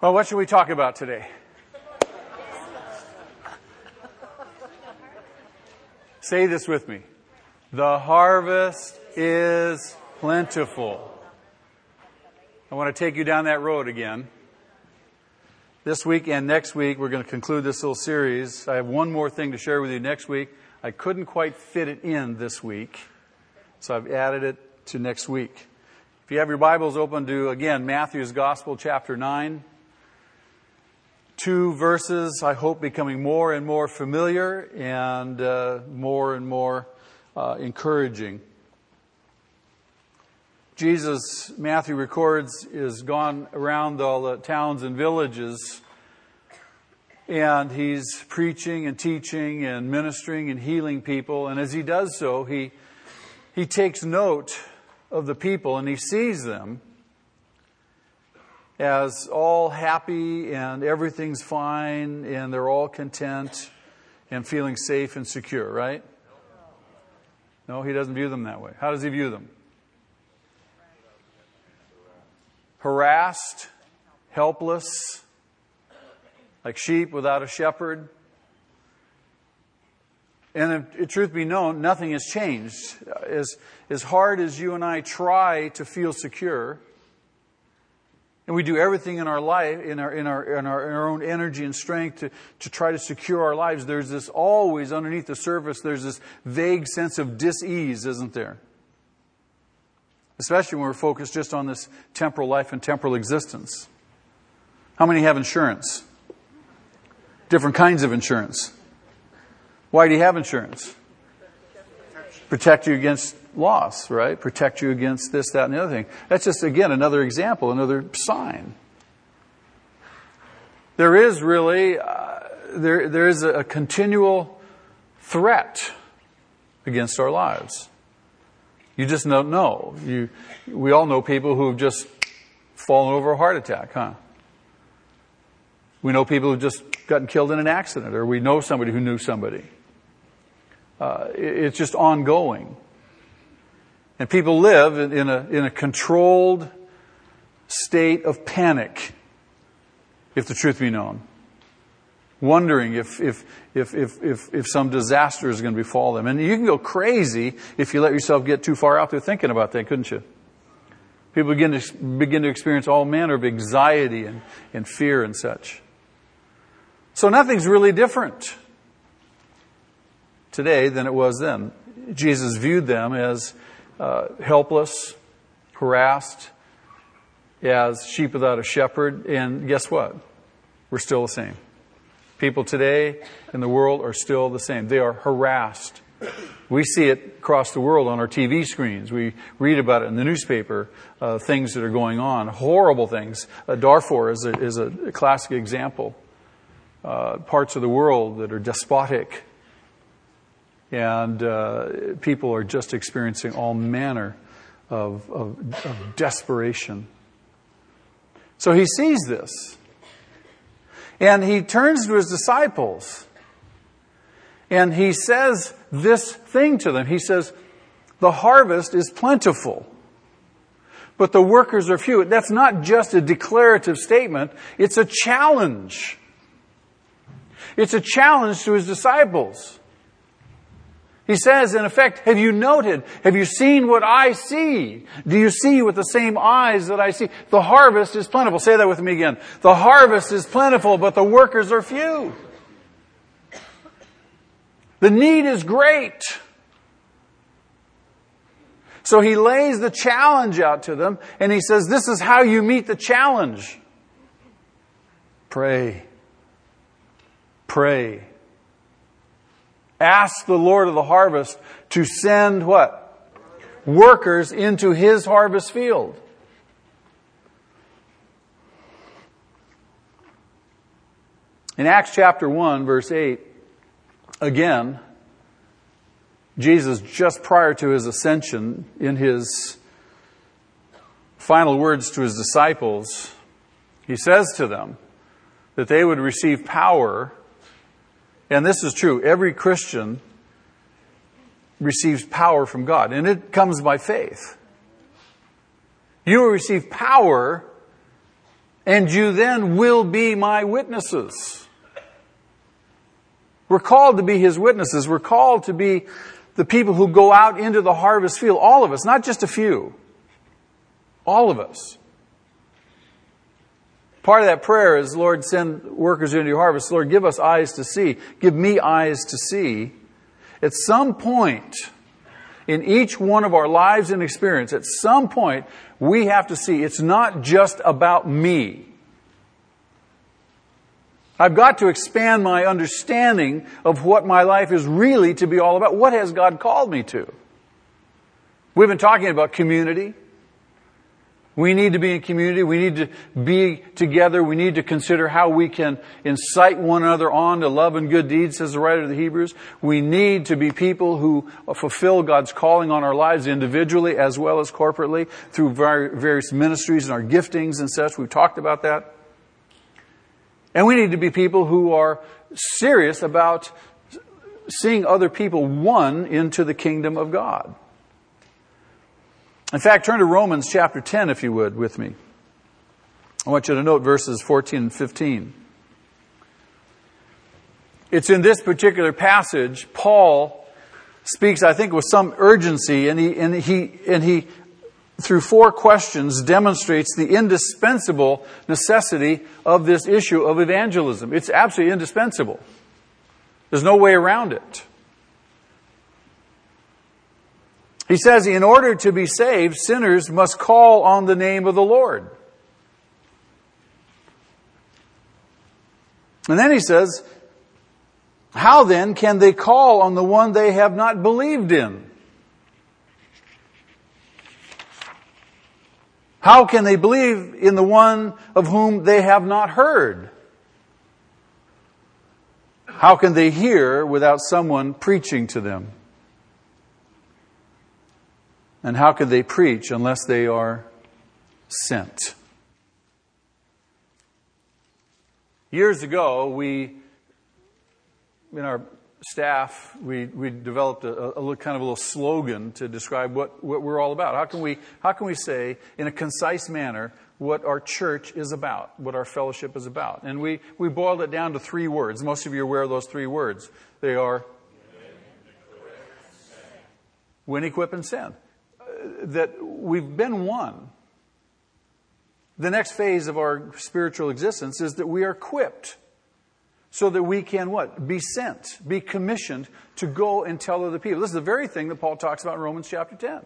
Well, what should we talk about today? Say this with me. The harvest is plentiful. I want to take you down that road again. This week and next week, we're going to conclude this little series. I have one more thing to share with you next week. I couldn't quite fit it in this week, so I've added it to next week. If you have your Bibles open to, again, Matthew's Gospel, chapter 9, two verses, I hope, becoming more and more familiar and uh, more and more uh, encouraging. Jesus, Matthew records, is gone around all the towns and villages, and he's preaching and teaching and ministering and healing people. And as he does so, he, he takes note of the people and he sees them as all happy and everything's fine and they're all content and feeling safe and secure, right? No, he doesn't view them that way. How does he view them? harassed, helpless, like sheep without a shepherd. And if, if, truth be known, nothing has changed. As, as hard as you and I try to feel secure, and we do everything in our life, in our, in our, in our, in our own energy and strength to, to try to secure our lives, there's this always underneath the surface, there's this vague sense of dis-ease, isn't there? especially when we're focused just on this temporal life and temporal existence. How many have insurance? Different kinds of insurance. Why do you have insurance? Protect you against loss, right? Protect you against this, that, and the other thing. That's just, again, another example, another sign. There is really, uh, there, there is a, a continual threat against our lives. You just don't know. You, we all know people who have just fallen over a heart attack, huh? We know people who've just gotten killed in an accident, or we know somebody who knew somebody. Uh, it's just ongoing. And people live in a, in a controlled state of panic, if the truth be known wondering if, if, if, if, if, if some disaster is going to befall them. And you can go crazy if you let yourself get too far out there thinking about that, couldn't you? People begin to, begin to experience all manner of anxiety and, and fear and such. So nothing's really different today than it was then. Jesus viewed them as uh, helpless, harassed, as sheep without a shepherd, and guess what? We're still the same. People today in the world are still the same. They are harassed. We see it across the world on our TV screens. We read about it in the newspaper, uh, things that are going on, horrible things. Uh, Darfur is a, is a classic example. Uh, parts of the world that are despotic, and uh, people are just experiencing all manner of, of, of desperation. So he sees this. And he turns to his disciples and he says this thing to them. He says, The harvest is plentiful, but the workers are few. That's not just a declarative statement, it's a challenge. It's a challenge to his disciples. He says, in effect, have you noted? Have you seen what I see? Do you see with the same eyes that I see? The harvest is plentiful. Say that with me again. The harvest is plentiful, but the workers are few. The need is great. So he lays the challenge out to them, and he says, This is how you meet the challenge. Pray. Pray. Ask the Lord of the harvest to send what? Workers into his harvest field. In Acts chapter 1, verse 8, again, Jesus, just prior to his ascension, in his final words to his disciples, he says to them that they would receive power and this is true. Every Christian receives power from God, and it comes by faith. You will receive power and you then will be my witnesses. We're called to be his witnesses. We're called to be the people who go out into the harvest field. All of us, not just a few. All of us. Part of that prayer is, Lord, send workers into your harvest. Lord, give us eyes to see. Give me eyes to see. At some point in each one of our lives and experience, at some point, we have to see it's not just about me. I've got to expand my understanding of what my life is really to be all about. What has God called me to? We've been talking about community. We need to be in community. We need to be together. We need to consider how we can incite one another on to love and good deeds, says the writer of the Hebrews. We need to be people who fulfill God's calling on our lives individually as well as corporately through various ministries and our giftings and such. We've talked about that. And we need to be people who are serious about seeing other people won into the kingdom of God. In fact, turn to Romans chapter 10, if you would, with me. I want you to note verses 14 and 15. It's in this particular passage, Paul speaks, I think, with some urgency, and he, and he, and he through four questions, demonstrates the indispensable necessity of this issue of evangelism. It's absolutely indispensable. There's no way around it. He says, in order to be saved, sinners must call on the name of the Lord. And then he says, how then can they call on the one they have not believed in? How can they believe in the one of whom they have not heard? How can they hear without someone preaching to them? And how can they preach unless they are sent? Years ago, we, in our staff, we, we developed a, a, kind of a little slogan to describe what, what we're all about. How can, we, how can we say, in a concise manner, what our church is about, what our fellowship is about? And we, we boiled it down to three words. Most of you are aware of those three words. They are win, equip, and send. That we've been won. The next phase of our spiritual existence is that we are equipped so that we can what? Be sent, be commissioned to go and tell other people. This is the very thing that Paul talks about in Romans chapter 10.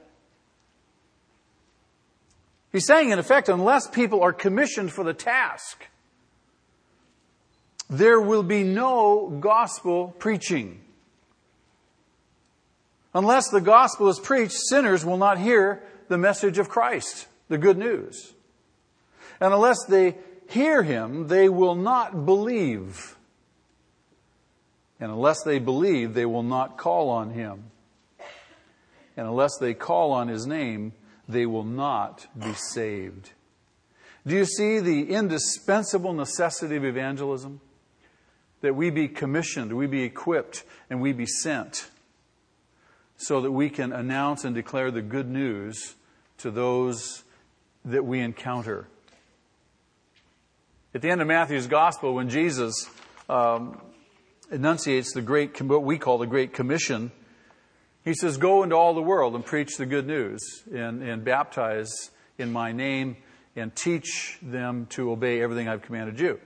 He's saying, in effect, unless people are commissioned for the task, there will be no gospel preaching. Unless the gospel is preached, sinners will not hear the message of Christ, the good news. And unless they hear him, they will not believe. And unless they believe, they will not call on him. And unless they call on his name, they will not be saved. Do you see the indispensable necessity of evangelism? That we be commissioned, we be equipped, and we be sent so that we can announce and declare the good news to those that we encounter. At the end of Matthew's gospel, when Jesus um, enunciates the great, what we call the Great Commission. He says, Go into all the world and preach the good news and, and baptize in my name and teach them to obey everything I've commanded you.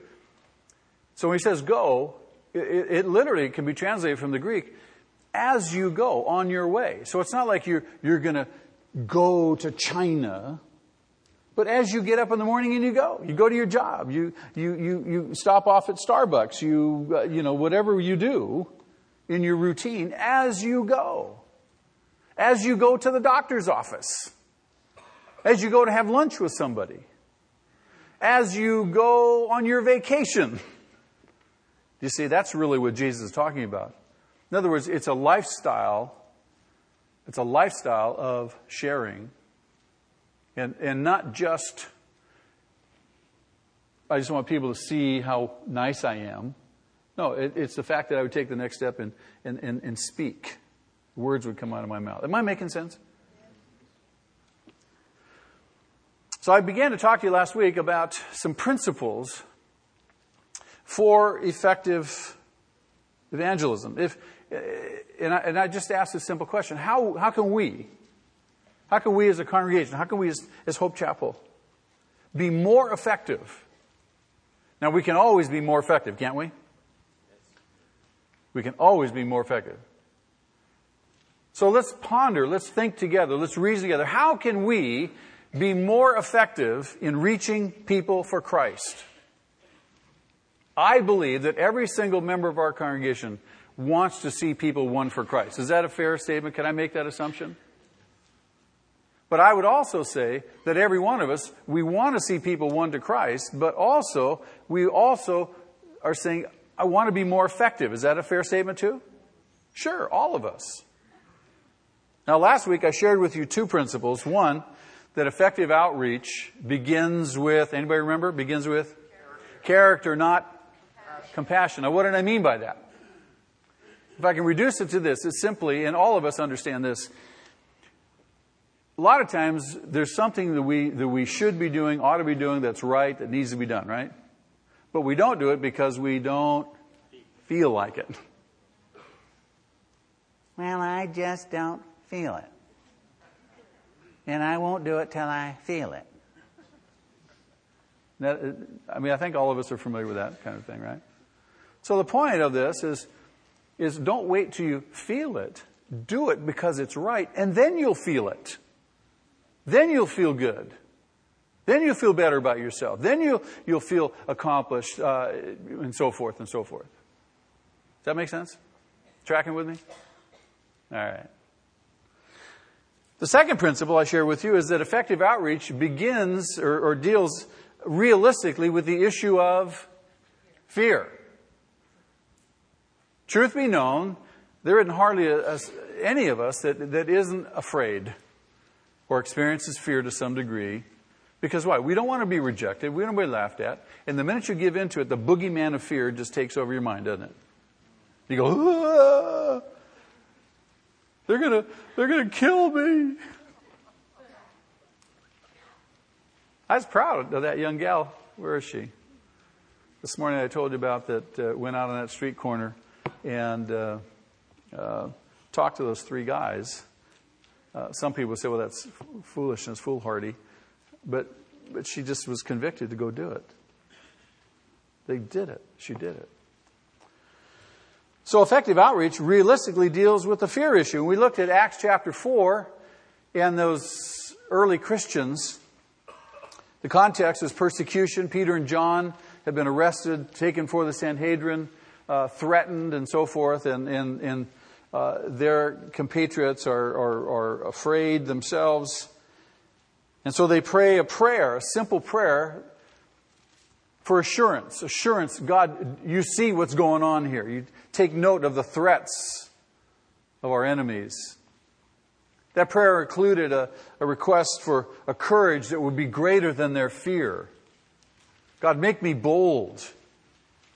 So when he says go, it, it literally can be translated from the Greek as you go on your way. So it's not like you're, you're going to go to China but as you get up in the morning and you go, you go to your job, you, you, you, you stop off at Starbucks, you, uh, you know, whatever you do in your routine as you go. As you go to the doctor's office. As you go to have lunch with somebody. As you go on your vacation. You see, that's really what Jesus is talking about. In other words, it's a lifestyle. It's a lifestyle of sharing and, and not just, I just want people to see how nice I am. No, it, it's the fact that I would take the next step and, and, and, and speak. Words would come out of my mouth. Am I making sense? So I began to talk to you last week about some principles for effective evangelism. If, Uh, and I, and I just asked a simple question. How, how can we, how can we as a congregation, how can we as, as Hope Chapel be more effective? Now we can always be more effective, can't we? We can always be more effective. So let's ponder, let's think together, let's reason together. How can we be more effective in reaching people for Christ? I believe that every single member of our congregation wants to see people won for Christ. Is that a fair statement? Can I make that assumption? But I would also say that every one of us, we want to see people won to Christ, but also, we also are saying, I want to be more effective. Is that a fair statement too? Sure, all of us. Now, last week I shared with you two principles. One, that effective outreach begins with, anybody remember? Begins with character, character not compassion. compassion. Now, what did I mean by that? If I can reduce it to this, it's simply, and all of us understand this, a lot of times there's something that we, that we should be doing, ought to be doing, that's right, that needs to be done, right? But we don't do it because we don't feel like it. Well, I just don't feel it. And I won't do it till I feel it. That, I mean, I think all of us are familiar with that kind of thing, right? So the point of this is, is don't wait till you feel it. Do it because it's right, and then you'll feel it. Then you'll feel good. Then you'll feel better about yourself. Then you'll, you'll feel accomplished, uh, and so forth and so forth. Does that make sense? Tracking with me? All right. The second principle I share with you is that effective outreach begins or, or deals realistically with the issue of fear. Truth be known, there isn't hardly a, a, any of us that, that isn't afraid or experiences fear to some degree. Because why? We don't want to be rejected. We don't want to be laughed at. And the minute you give in to it, the boogeyman of fear just takes over your mind, doesn't it? You go, ah! They're gonna, they're gonna kill me. I was proud of that young gal. Where is she? This morning I told you about that, uh, went out on that street corner and uh, uh, to those three guys. Uh, some people say, well, that's foolishness, foolhardy. But, but she just was convicted to go do it. They did it. She did it. So effective outreach realistically deals with the fear issue. We looked at Acts chapter 4 and those early Christians. The context is persecution. Peter and John have been arrested, taken for the Sanhedrin, uh, threatened, and so forth, and, and, and uh, their compatriots are, are, are afraid themselves. And so they pray a prayer, a simple prayer for assurance. Assurance, God, you see what's going on here. You take note of the threats of our enemies. That prayer included a, a request for a courage that would be greater than their fear. God, make me bold.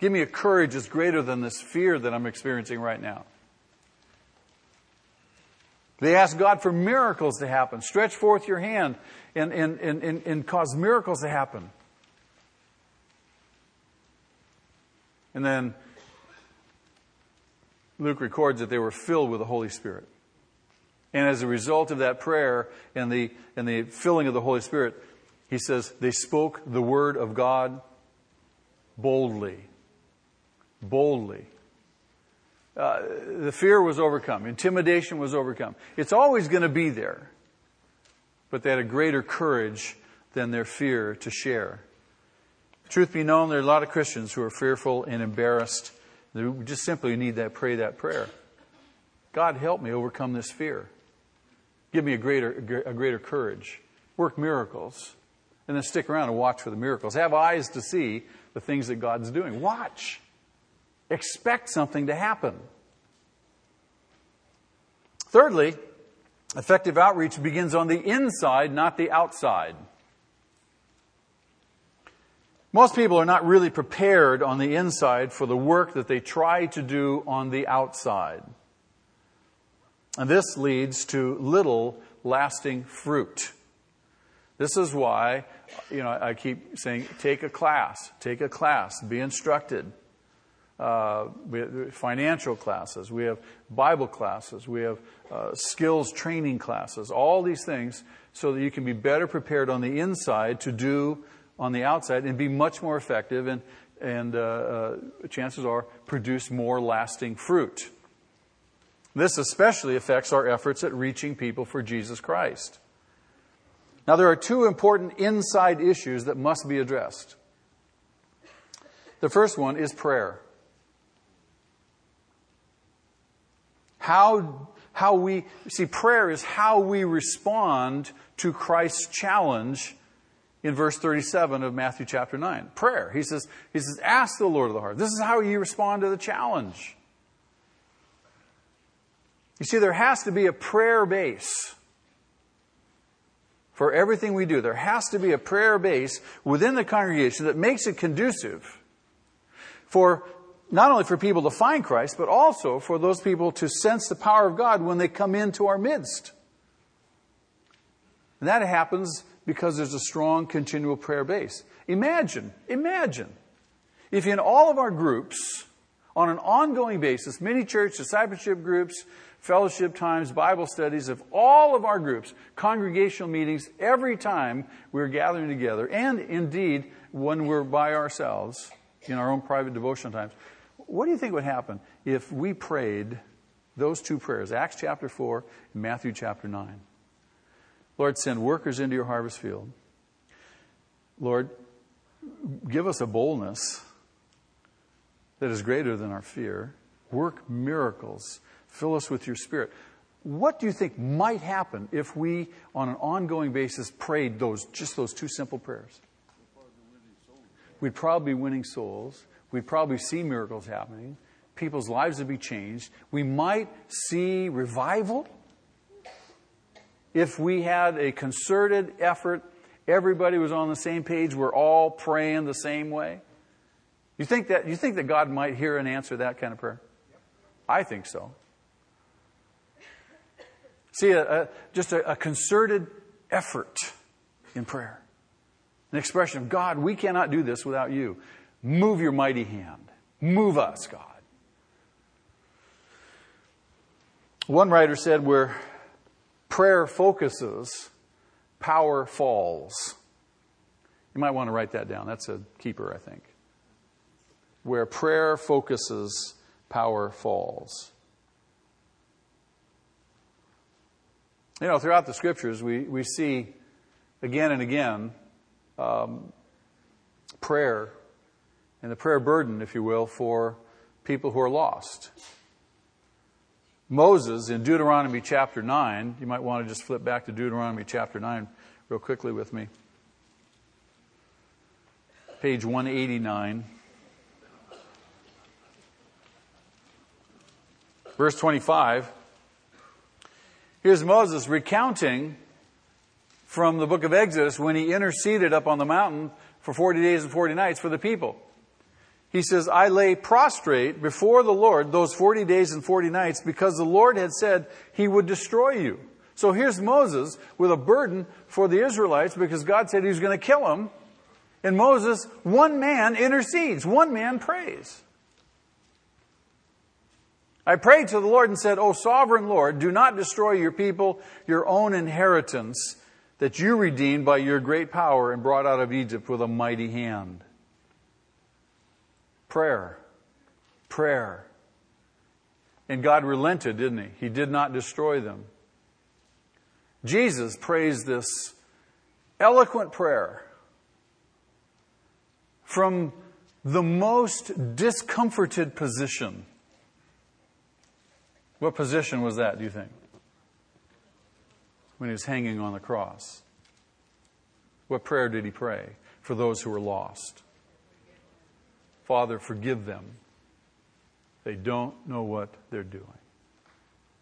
Give me a courage that's greater than this fear that I'm experiencing right now. They ask God for miracles to happen. Stretch forth your hand and, and, and, and, and cause miracles to happen. And then Luke records that they were filled with the Holy Spirit. And as a result of that prayer and the, and the filling of the Holy Spirit, he says they spoke the word of God boldly. Boldly. Uh, the fear was overcome. Intimidation was overcome. It's always going to be there. But they had a greater courage than their fear to share. Truth be known, there are a lot of Christians who are fearful and embarrassed. They just simply need that, pray that prayer. God, help me overcome this fear. Give me a greater, a greater courage. Work miracles. And then stick around and watch for the miracles. Have eyes to see the things that God's doing. Watch. Expect something to happen. Thirdly, effective outreach begins on the inside, not the outside. Most people are not really prepared on the inside for the work that they try to do on the outside. And this leads to little lasting fruit. This is why, you know, I keep saying, take a class, take a class, be instructed. Uh, financial classes, we have Bible classes, we have uh, skills training classes, all these things so that you can be better prepared on the inside to do on the outside and be much more effective and, and uh, uh chances are produce more lasting fruit. This especially affects our efforts at reaching people for Jesus Christ. Now, there are two important inside issues that must be addressed. The first one is prayer. How, how we, see, prayer is how we respond to Christ's challenge in verse 37 of Matthew chapter 9. Prayer. He says, he says, ask the Lord of the heart. This is how you respond to the challenge. You see, there has to be a prayer base for everything we do. There has to be a prayer base within the congregation that makes it conducive for not only for people to find Christ, but also for those people to sense the power of God when they come into our midst. And that happens because there's a strong continual prayer base. Imagine, imagine if in all of our groups, on an ongoing basis, many church discipleship groups, fellowship times, Bible studies of all of our groups, congregational meetings, every time we're gathering together, and indeed when we're by ourselves in our own private devotional times. What do you think would happen if we prayed those two prayers, Acts chapter 4 and Matthew chapter 9? Lord, send workers into your harvest field. Lord, give us a boldness that is greater than our fear. Work miracles Fill us with your spirit. What do you think might happen if we, on an ongoing basis, prayed those, just those two simple prayers? We'd probably be winning souls. We'd probably see miracles happening. People's lives would be changed. We might see revival if we had a concerted effort. Everybody was on the same page. We're all praying the same way. You think that, you think that God might hear and answer that kind of prayer? I think so. See, a, a, just a, a concerted effort in prayer. An expression of God, we cannot do this without you. Move your mighty hand. Move us, God. One writer said, where prayer focuses, power falls. You might want to write that down. That's a keeper, I think. Where prayer focuses, power falls. You know, throughout the scriptures, we, we see again and again um, prayer and the prayer burden, if you will, for people who are lost. Moses in Deuteronomy chapter 9, you might want to just flip back to Deuteronomy chapter 9 real quickly with me. Page 189. Verse 25. Here's Moses recounting from the book of Exodus when he interceded up on the mountain for 40 days and 40 nights for the people. He says, I lay prostrate before the Lord those 40 days and 40 nights because the Lord had said he would destroy you. So here's Moses with a burden for the Israelites because God said he was going to kill them. And Moses, one man intercedes, one man prays. I prayed to the Lord and said, O sovereign Lord, do not destroy your people, your own inheritance that you redeemed by your great power and brought out of Egypt with a mighty hand. Prayer. Prayer. And God relented, didn't He? He did not destroy them. Jesus prays this eloquent prayer from the most discomforted position what position was that, do you think? When he was hanging on the cross. What prayer did he pray for those who were lost? Father, forgive them. They don't know what they're doing.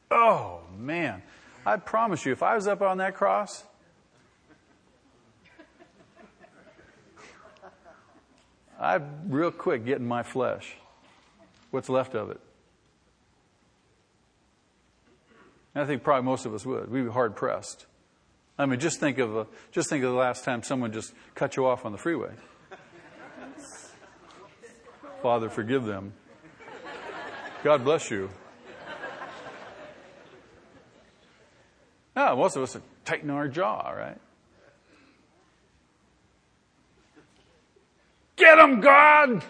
Oh, man. I promise you, if I was up on that cross, I'd real quick get in my flesh. What's left of it? And I think probably most of us would. We'd be hard pressed I mean, just think of a, just think of the last time someone just cut you off on the freeway. Father, forgive them. God bless you. No, most of us are tightening our jaw, right? Get them, God!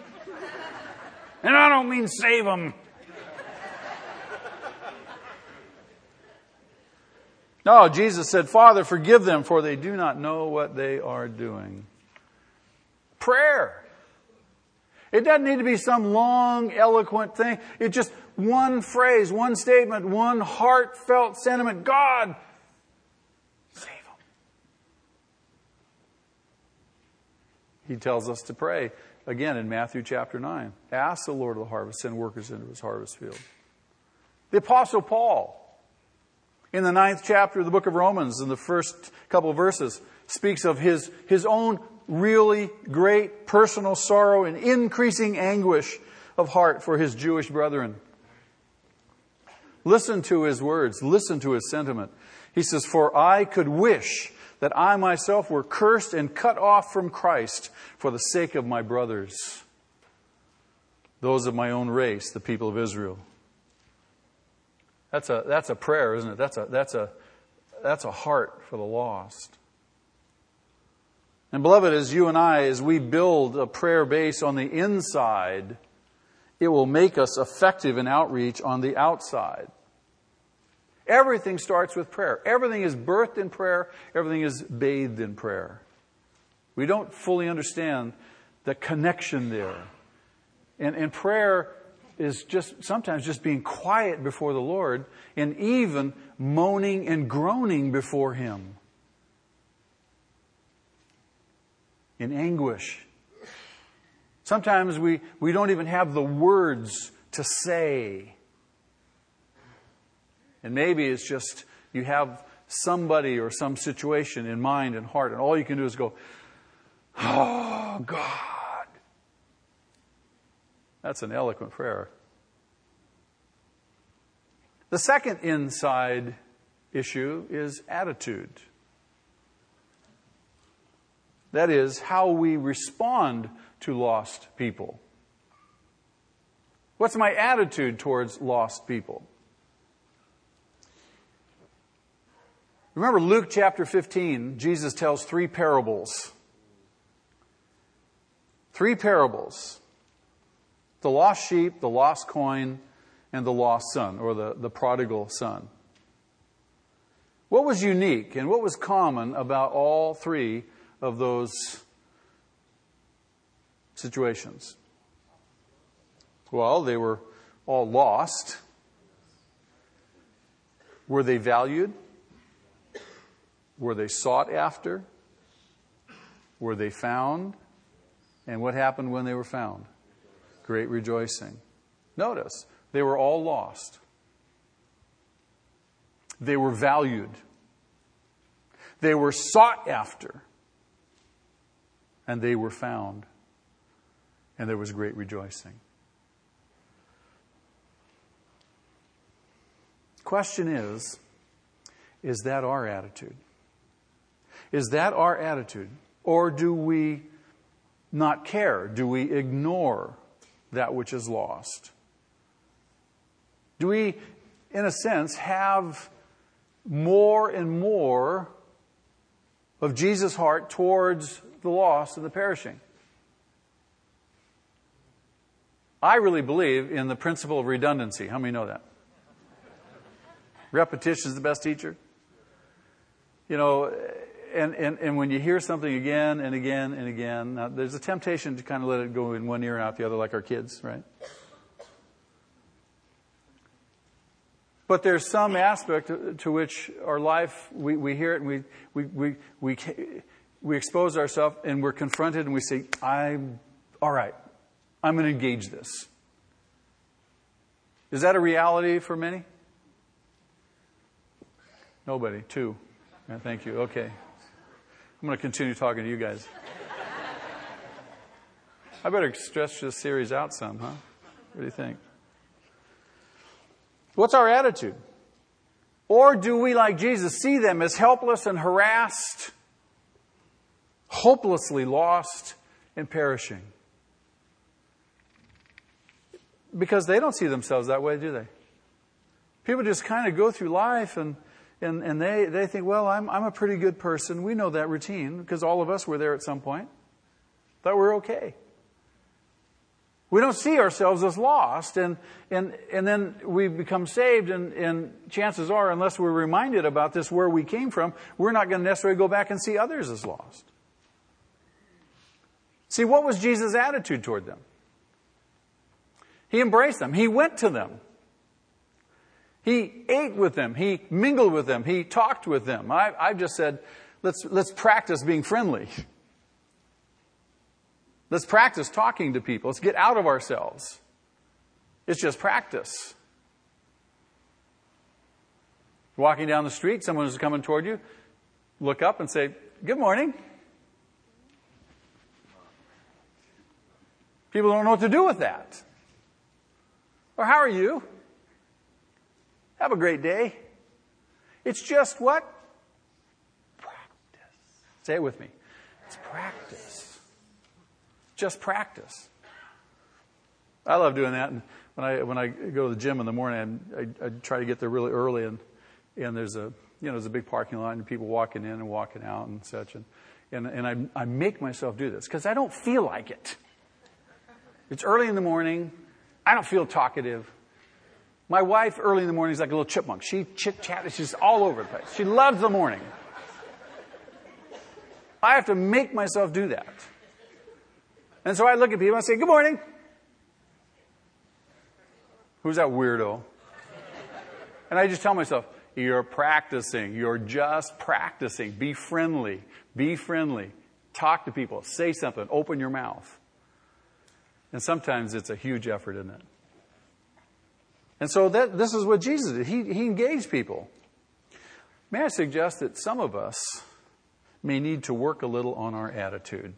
And I don't mean save them. No, Jesus said, Father, forgive them, for they do not know what they are doing. Prayer. It doesn't need to be some long, eloquent thing. It's just one phrase, one statement, one heartfelt sentiment. God, save them. He tells us to pray again in Matthew chapter 9. Ask the Lord of the harvest, send workers into his harvest field. The Apostle Paul, in the ninth chapter of the book of Romans, in the first couple of verses, speaks of his, his own really great personal sorrow and increasing anguish of heart for his Jewish brethren. Listen to his words, listen to his sentiment. He says, For I could wish that I myself were cursed and cut off from Christ for the sake of my brothers, those of my own race, the people of Israel. That's a, that's a prayer, isn't it? That's a, that's, a, that's a heart for the lost. And beloved, as you and I, as we build a prayer base on the inside, it will make us effective in outreach on the outside. Everything starts with prayer. Everything is birthed in prayer. Everything is bathed in prayer. We don't fully understand the connection there. And, and prayer is just sometimes just being quiet before the Lord and even moaning and groaning before Him in anguish. Sometimes we, we don't even have the words to say. And maybe it's just you have somebody or some situation in mind and heart, and all you can do is go, Oh, God. That's an eloquent prayer. The second inside issue is attitude. That is, how we respond to lost people. What's my attitude towards lost people? Remember Luke chapter 15, Jesus tells three parables. Three parables the lost sheep, the lost coin, and the lost son, or the, the prodigal son. What was unique and what was common about all three of those situations? Well, they were all lost. Were they valued? Were they sought after? Were they found? And what happened when they were found? Great rejoicing. Notice, they were all lost. They were valued. They were sought after. And they were found. And there was great rejoicing. Question is is that our attitude? Is that our attitude? Or do we not care? Do we ignore that which is lost? Do we, in a sense, have more and more of Jesus' heart towards the lost and the perishing? I really believe in the principle of redundancy. How many know that? Repetition is the best teacher. You know, and, and, and when you hear something again and again and again, now, there's a temptation to kind of let it go in one ear and out the other, like our kids, right? But there's some aspect to, to which our life, we, we hear it and we, we, we, we, we expose ourselves and we're confronted and we say, I'm, all right, I'm going to engage this. Is that a reality for many? Nobody. Two. Yeah, thank you. Okay. I'm going to continue talking to you guys. I better stretch this series out some, huh? What do you think? What's our attitude? Or do we, like Jesus, see them as helpless and harassed, hopelessly lost and perishing? Because they don't see themselves that way, do they? People just kind of go through life and, and, and they, they think, well, I'm, I'm a pretty good person. We know that routine because all of us were there at some point. That we're okay. We don't see ourselves as lost, and, and, and then we become saved, and, and chances are, unless we're reminded about this, where we came from, we're not going to necessarily go back and see others as lost. See, what was Jesus' attitude toward them? He embraced them. He went to them. He ate with them. He mingled with them. He talked with them. I, I just said, let's, let's practice being friendly. Let's practice talking to people. Let's get out of ourselves. It's just practice. Walking down the street, someone is coming toward you, look up and say, Good morning. People don't know what to do with that. Or how are you? Have a great day. It's just what? Practice. Say it with me. It's practice just practice. I love doing that. And when I when I go to the gym in the morning, I, I, try to get there really early, and and there's a you know there's a big parking lot and people walking in and walking out and such, and and, and I I make myself do this because I don't feel like it. It's early in the morning. I don't feel talkative. My wife, early in the morning, is like a little chipmunk. She chit chat. She's all over the place. She loves the morning. I have to make myself do that. And so I look at people and I say, Good morning. Who's that weirdo? And I just tell myself, You're practicing. You're just practicing. Be friendly. Be friendly. Talk to people. Say something. Open your mouth. And sometimes it's a huge effort, isn't it? And so that, this is what Jesus did. He, he engaged people. May I suggest that some of us may need to work a little on our attitude?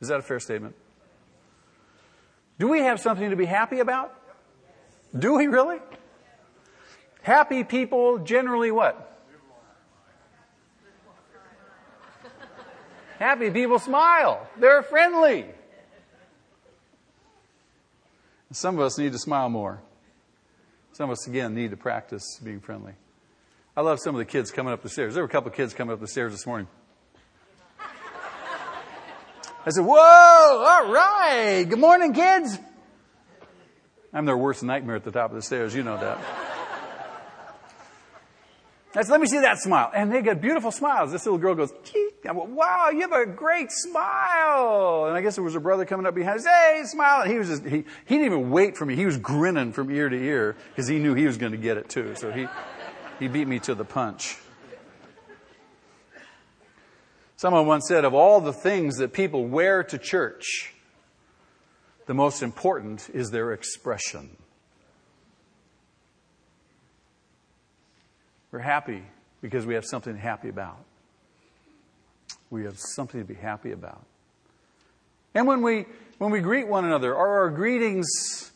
Is that a fair statement? Do we have something to be happy about? Do we really? Happy people generally what? Happy people smile. They're friendly. Some of us need to smile more. Some of us, again, need to practice being friendly. I love some of the kids coming up the stairs. There were a couple of kids coming up the stairs this morning. I said, Whoa, all right. Good morning, kids. I'm their worst nightmare at the top of the stairs. You know that. I said, let me see that smile. And they got beautiful smiles. This little girl goes, I went, wow, you have a great smile. And I guess there was a brother coming up behind us, hey, smile. And he was just, he, he didn't even wait for me. He was grinning from ear to ear because he knew he was going to get it too. So he, he beat me to the punch. Someone once said, of all the things that people wear to church, the most important is their expression. We're happy because we have something to happy about. We have something to be happy about. And when we, when we greet one another, are our greetings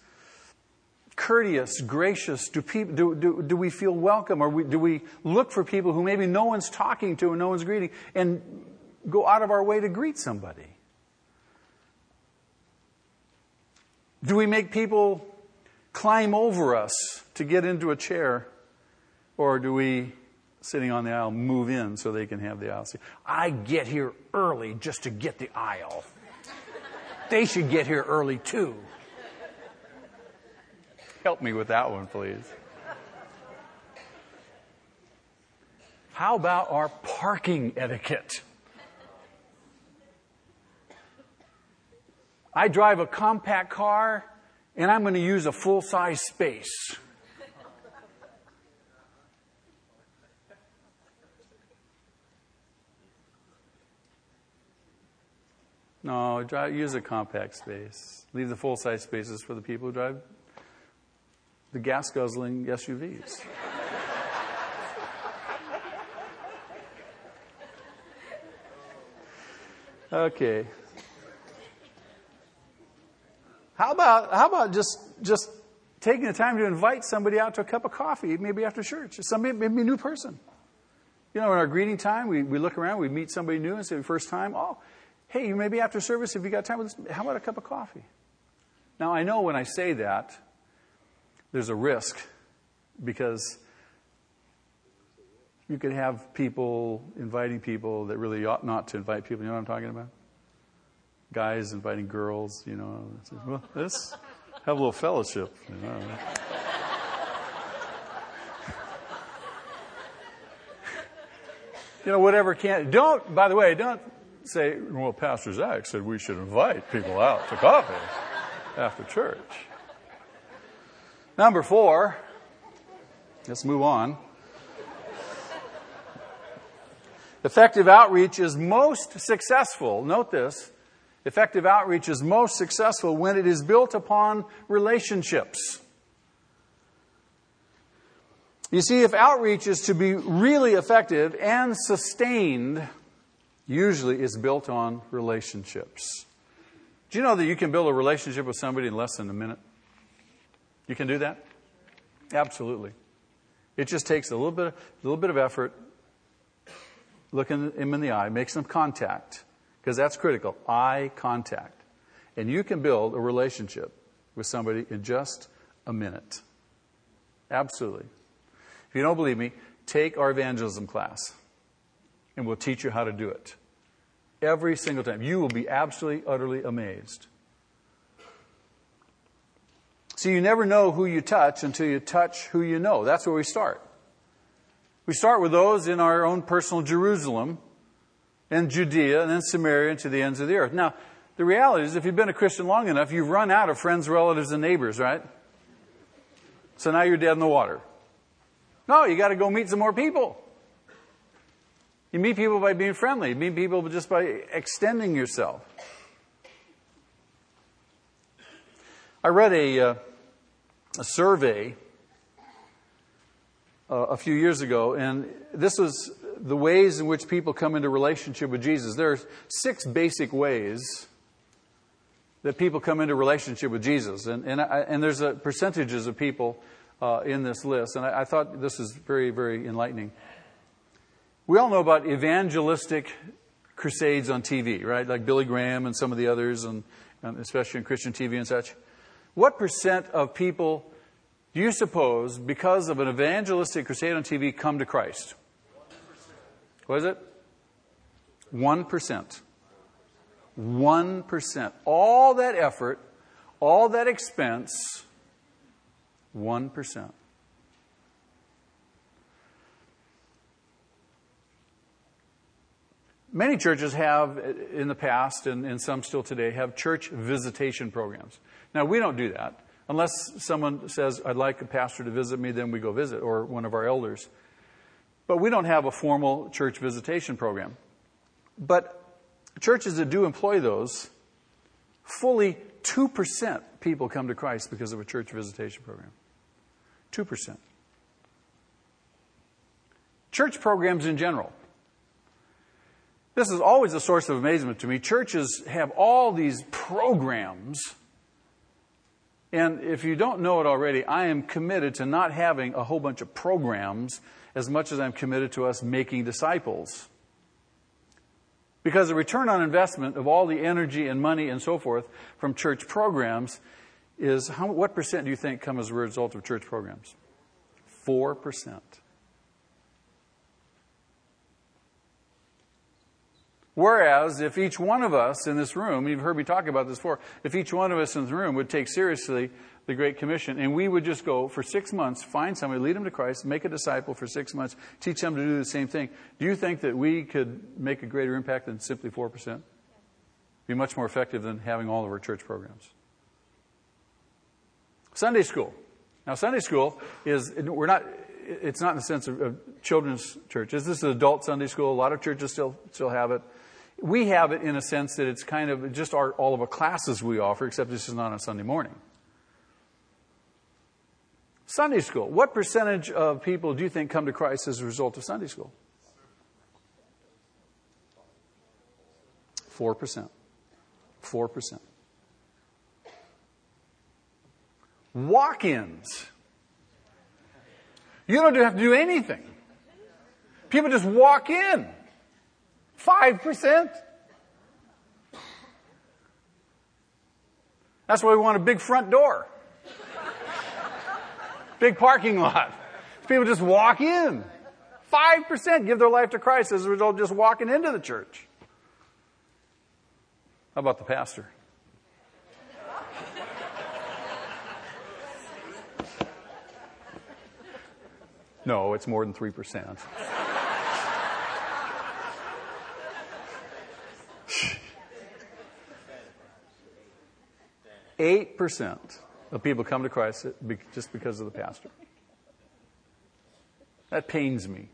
courteous, gracious? Do, people, do, do, do we feel welcome? Or we, do we look for people who maybe no one's talking to and no one's greeting and go out of our way to greet somebody? Do we make people climb over us to get into a chair? Or do we, sitting on the aisle, move in so they can have the aisle seat? I get here early just to get the aisle. They should get here early too. Help me with that one, please. How about our parking etiquette? I drive a compact car and I'm going to use a full size space. No, drive, use a compact space. Leave the full size spaces for the people who drive the gas guzzling SUVs. okay. How about, how about just, just taking the time to invite somebody out to a cup of coffee, maybe after church, somebody, maybe a new person. You know, in our greeting time, we, we look around, we meet somebody new and say, first time, oh, hey, maybe after service, if you got time with how about a cup of coffee? Now, I know when I say that, there's a risk because you could have people inviting people that really ought not to invite people. You know what I'm talking about? Guys inviting girls, you know. Well, let's have a little fellowship. You know. you know, whatever can't. Don't, by the way, don't say, well, Pastor Zach said we should invite people out to coffee after church. Number four, let's move on. Effective outreach is most successful. Note this. Effective outreach is most successful when it is built upon relationships. You see, if outreach is to be really effective and sustained, usually it's built on relationships. Do you know that you can build a relationship with somebody in less than a minute? You can do that? Absolutely. It just takes a little bit, a little bit of effort, looking him in the eye, make some contact, because that's critical. Eye contact. And you can build a relationship with somebody in just a minute. Absolutely. If you don't believe me, take our evangelism class and we'll teach you how to do it. Every single time. You will be absolutely, utterly amazed. See, you never know who you touch until you touch who you know. That's where we start. We start with those in our own personal Jerusalem and Judea and then Samaria and to the ends of the earth. Now, the reality is if you've been a Christian long enough, you've run out of friends, relatives, and neighbors, right? So now you're dead in the water. No, you got to go meet some more people. You meet people by being friendly. You meet people just by extending yourself. I read a, uh, a survey uh, a few years ago, and this was the ways in which people come into relationship with Jesus. There are six basic ways that people come into relationship with Jesus, and and, I, and there's a percentages of people uh, in this list, and I, I thought this was very, very enlightening. We all know about evangelistic crusades on TV, right? Like Billy Graham and some of the others, and, and especially in Christian TV and such. What percent of people do you suppose, because of an evangelistic crusade on TV, come to Christ? What is it? 1%. 1%. All that effort, all that expense, 1%. Many churches have in the past, and, and, some still today, have church visitation programs. Now, we don't do that. Unless someone says, I'd like a pastor to visit me, then we go visit, or one of our elders. But we don't have a formal church visitation program. But churches that do employ those, fully 2% people come to Christ because of a church visitation program. 2%. Church programs in general. This is always a source of amazement to me. Churches have all these programs. And if you don't know it already, I am committed to not having a whole bunch of programs as much as I'm committed to us making disciples. Because the return on investment of all the energy and money and so forth from church programs is how, what percent do you think come as a result of church programs? 4%. Whereas, if each one of us in this room, you've heard me talk about this before, if each one of us in the room would take seriously the Great Commission and we would just go for six months, find somebody, lead them to Christ, make a disciple for six months, teach them to do the same thing, do you think that we could make a greater impact than simply 4%? Be much more effective than having all of our church programs. Sunday school. Now, Sunday school is, we're not, it's not in the sense of, of children's churches. This is adult Sunday school. A lot of churches still, still have it. We have it in a sense that it's kind of just our, all of the classes we offer, except this is not on Sunday morning. Sunday school. What percentage of people do you think come to Christ as a result of Sunday school? 4%. 4%. walk ins. You don't have to do anything. People just walk in. 5%. That's why we want a big front door. big parking lot. People just walk in. 5% give their life to Christ as a result of just walking into the church. How about the pastor? No, it's more than 3%. Eight percent of people come to Christ just because of the pastor. That pains me.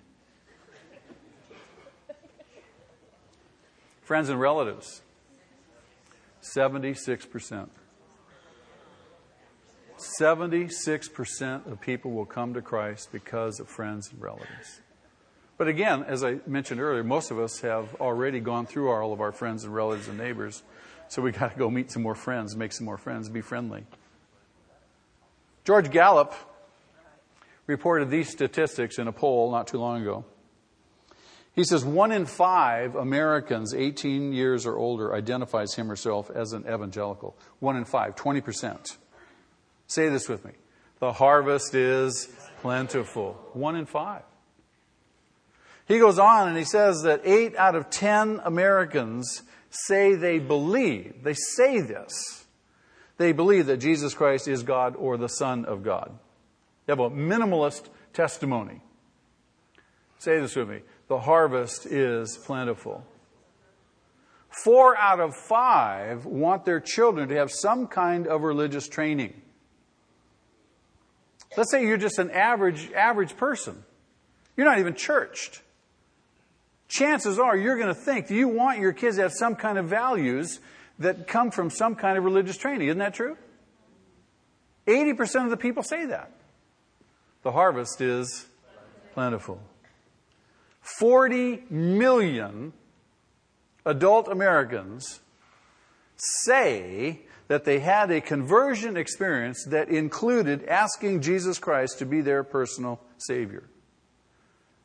Friends and relatives, 76%. 76% of people will come to Christ because of friends and relatives. But again, as I mentioned earlier, most of us have already gone through all of our friends and relatives and neighbors. So we got to go meet some more friends, make some more friends, be friendly. George Gallup reported these statistics in a poll not too long ago. He says one in five Americans 18 years or older identifies him or herself as an evangelical. One in five, 20%. Say this with me. The harvest is plentiful. One in five. He goes on and he says that eight out of ten Americans say they believe, they say this, they believe that Jesus Christ is God or the Son of God. They have a minimalist testimony. Say this with me. The harvest is plentiful. Four out of five want their children to have some kind of religious training. Let's say you're just an average, average person. You're not even churched. Chances are you're going to think you want your kids to have some kind of values that come from some kind of religious training. Isn't that true? 80% of the people say that. The harvest is plentiful. 40 million adult Americans say that they had a conversion experience that included asking Jesus Christ to be their personal Savior.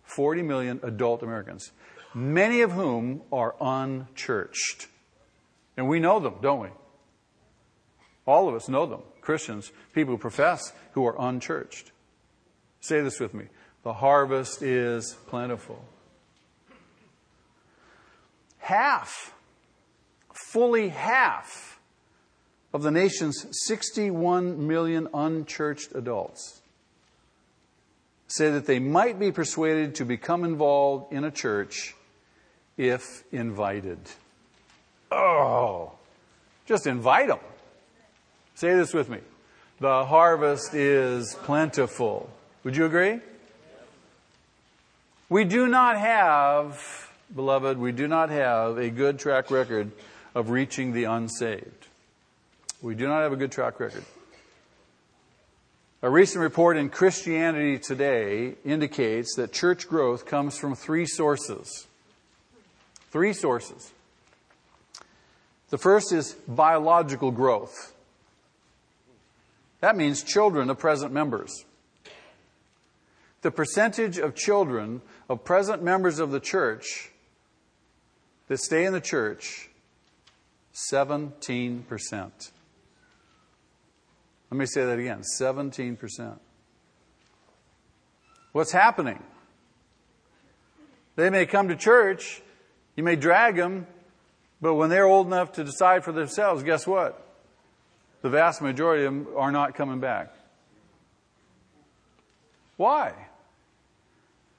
40 million adult Americans, many of whom are unchurched. And we know them, don't we? All of us know them. Christians, people who profess who are unchurched. Say this with me. The harvest is plentiful. Half, fully half of the nation's 61 million unchurched adults say that they might be persuaded to become involved in a church if invited. Oh, just invite them. Say this with me. The harvest is plentiful. Would you agree? We do not have, beloved, we do not have a good track record of reaching the unsaved. We do not have a good track record. A recent report in Christianity Today indicates that church growth comes from three sources. Three sources. The first is biological growth. That means children of present members. The percentage of children of present members of the church that stay in the church, 17%. Let me say that again 17%. What's happening? They may come to church, you may drag them, but when they're old enough to decide for themselves, guess what? The vast majority of them are not coming back. Why?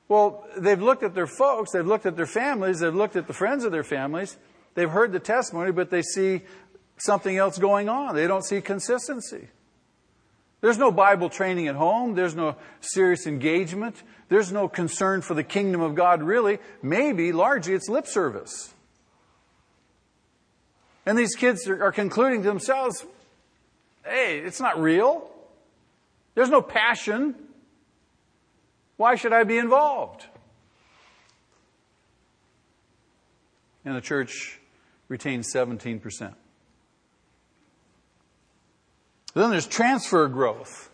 Well, they've looked at their folks, they've looked at their families, they've looked at the friends of their families, they've heard the testimony, but they see something else going on. They don't see consistency. There's no Bible training at home. There's no serious engagement. There's no concern for the kingdom of God, really. Maybe, largely, it's lip service. And these kids are, concluding to themselves, hey, it's not real. There's no passion. Why should I be involved? And the church retains 17%. Then there's transfer growth.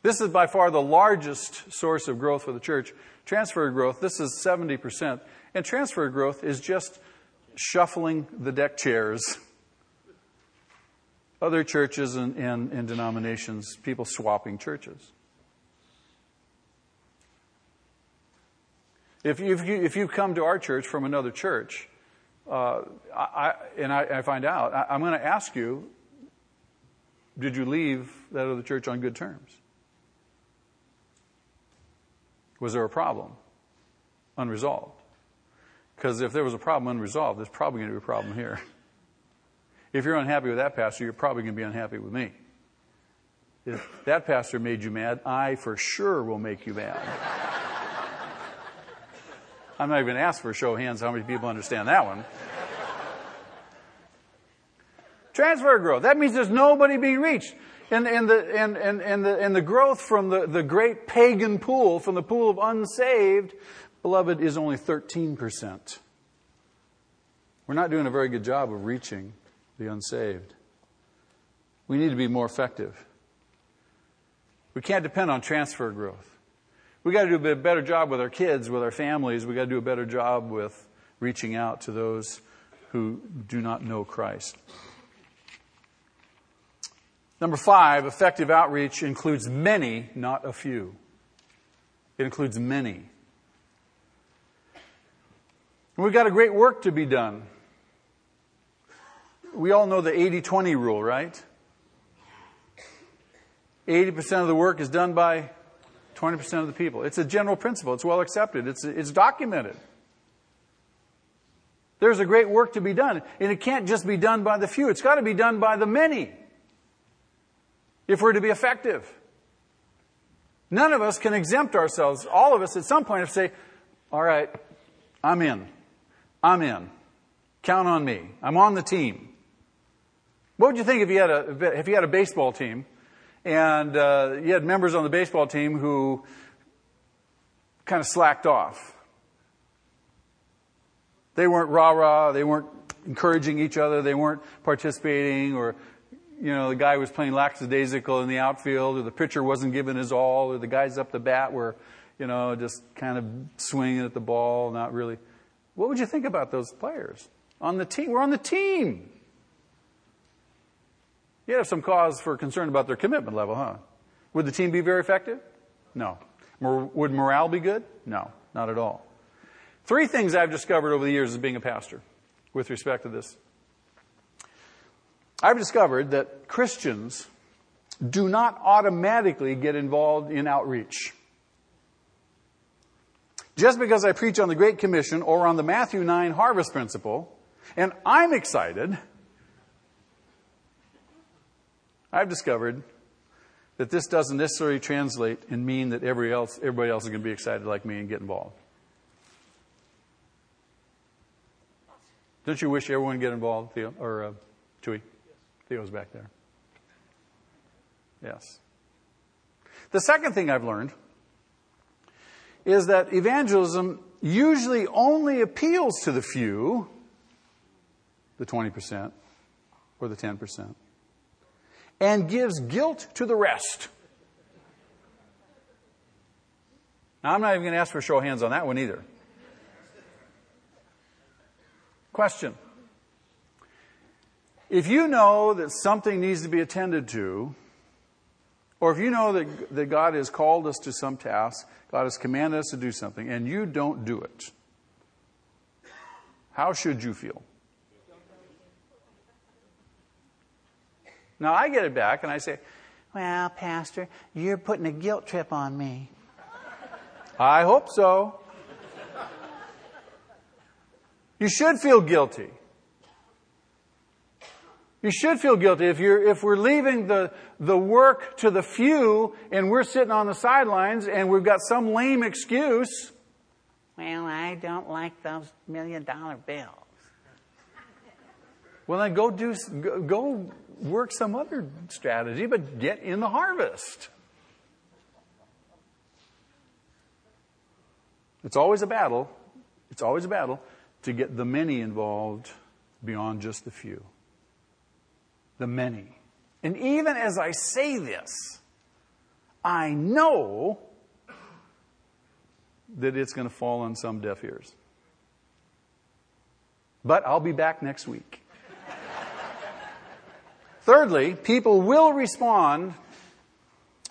This is by far the largest source of growth for the church. Transfer growth, this is 70%. And transfer growth is just shuffling the deck chairs. Other churches and, and, and denominations, people swapping churches. If, you, if, you, if you come to our church from another church, uh, I, and I, I, find out, I, I'm going to ask you, did you leave that other church on good terms? Was there a problem? Unresolved. Because if there was a problem unresolved, there's probably going to be a problem here. If you're unhappy with that pastor, you're probably going to be unhappy with me. If that pastor made you mad, I for sure will make you mad. I'm not even going to ask for a show of hands how many people understand that one. Transfer growth. That means there's nobody being reached. And, and, the, and, and, and, the, and the growth from the, the great pagan pool, from the pool of unsaved, beloved, is only 13%. We're not doing a very good job of reaching the unsaved. We need to be more effective. We can't depend on transfer growth. We've got to do a better job with our kids, with our families. We've got to do a better job with reaching out to those who do not know Christ. Number five, effective outreach includes many, not a few. It includes many. We've got a great work to be done. We all know the 80 20 rule, right? 80% of the work is done by 20% of the people. It's a general principle. It's well accepted. It's, it's documented. There's a great work to be done. And it can't just be done by the few. It's got to be done by the many. If we're to be effective. None of us can exempt ourselves. All of us at some point have to say, all right, I'm in. I'm in. Count on me. I'm on the team. What would you think if you had a, if you had a baseball team and uh, you had members on the baseball team who kind of slacked off. They weren't rah rah, they weren't encouraging each other, they weren't participating, or, you know, the guy was playing lackadaisical in the outfield, or the pitcher wasn't giving his all, or the guys up the bat were, you know, just kind of swinging at the ball, not really. What would you think about those players on the team? We're on the team. You have some cause for concern about their commitment level, huh? Would the team be very effective? No. Would morale be good? No, not at all. Three things I've discovered over the years as being a pastor with respect to this. I've discovered that Christians do not automatically get involved in outreach. Just because I preach on the Great Commission or on the Matthew 9 harvest principle, and I'm excited, I've discovered that this doesn't necessarily translate and mean that everybody else, everybody else is going to be excited like me and get involved. Don't you wish everyone would get involved, Theo? Or uh, Chewy? Theo's back there. Yes. The second thing I've learned is that evangelism usually only appeals to the few, the 20% or the 10% and gives guilt to the rest. Now, I'm not even going to ask for a show of hands on that one either. Question. If you know that something needs to be attended to, or if you know that, that God has called us to some task, God has commanded us to do something, and you don't do it, how should you feel? Now I get it back and I say, Well, Pastor, you're putting a guilt trip on me. I hope so. You should feel guilty. You should feel guilty if you're, if we're leaving the, the work to the few and we're sitting on the sidelines and we've got some lame excuse. Well, I don't like those million dollar bills. Well, then go do, go work some other strategy, but get in the harvest. It's always a battle. It's always a battle to get the many involved beyond just the few. The many. And even as I say this, I know that it's going to fall on some deaf ears. But I'll be back next week. Thirdly, people will respond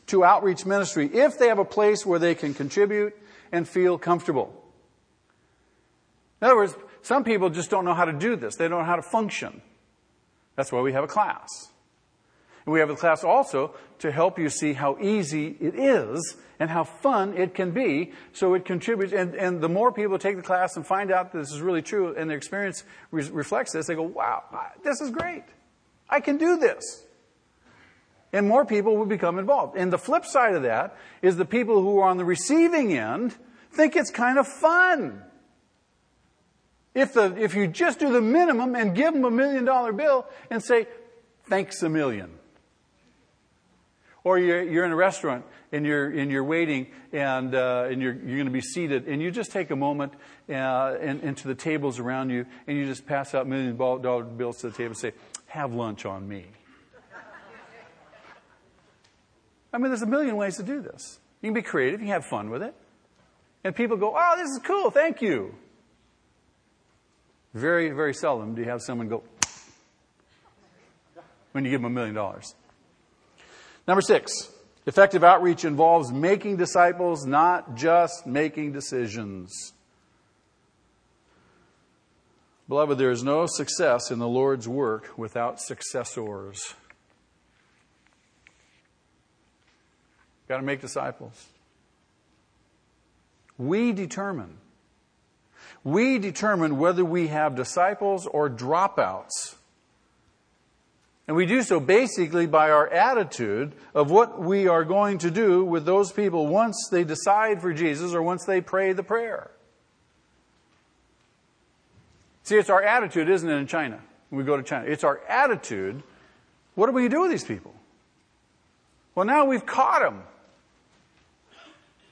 to outreach ministry if they have a place where they can contribute and feel comfortable. In other words, some people just don't know how to do this. They don't know how to function. That's why we have a class. And we have a class also to help you see how easy it is and how fun it can be. So it contributes. And, and the more people take the class and find out that this is really true and their experience re- reflects this, they go, wow, this is great. I can do this. And more people will become involved. And the flip side of that is the people who are on the receiving end think it's kind of fun. If, the, if you just do the minimum and give them a million dollar bill and say, thanks a million. Or you're, you're in a restaurant and you're, and you're waiting and, uh, and you're, you're going to be seated and you just take a moment uh, and, and to the tables around you and you just pass out million dollar bills to the table and say, have lunch on me. I mean, there's a million ways to do this. You can be creative, you can have fun with it. And people go, oh, this is cool, thank you. Very, very seldom do you have someone go when you give them a million dollars. Number six, effective outreach involves making disciples, not just making decisions. Beloved, there is no success in the Lord's work without successors. Got to make disciples. We determine we determine whether we have disciples or dropouts. And we do so basically by our attitude of what we are going to do with those people once they decide for Jesus or once they pray the prayer. See, it's our attitude, isn't it, in China? When we go to China. It's our attitude. What do we do with these people? Well, now we've caught them.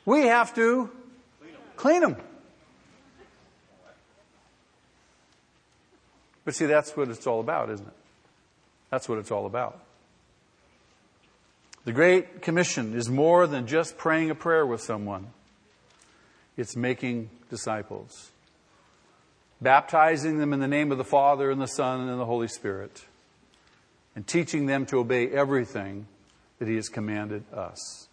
We have to clean them. But see, that's what it's all about, isn't it? That's what it's all about. The Great Commission is more than just praying a prayer with someone. It's making disciples. Baptizing them in the name of the Father and the Son and the Holy Spirit. And teaching them to obey everything that He has commanded us.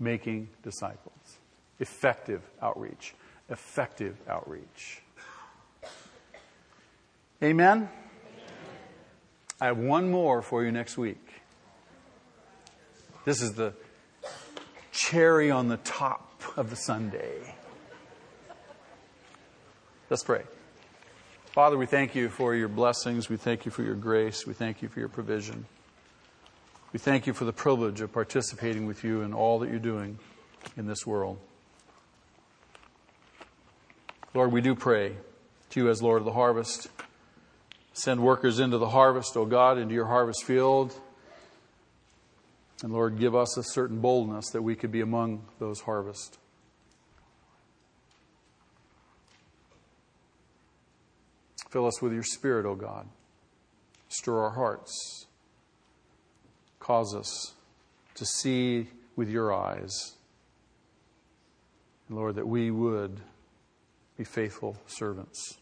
Making disciples. Effective outreach. Effective outreach. Amen? I have one more for you next week. This is the cherry on the top of the Sunday. Let's pray. Father, we thank you for your blessings. We thank you for your grace. We thank you for your provision. We thank you for the privilege of participating with you in all that you're doing in this world. Lord, we do pray to you as Lord of the harvest. Send workers into the harvest, O God, into your harvest field. And Lord, give us a certain boldness that we could be among those harvest. Fill us with your Spirit, O God. Stir our hearts. Cause us to see with your eyes. And Lord, that we would be faithful servants.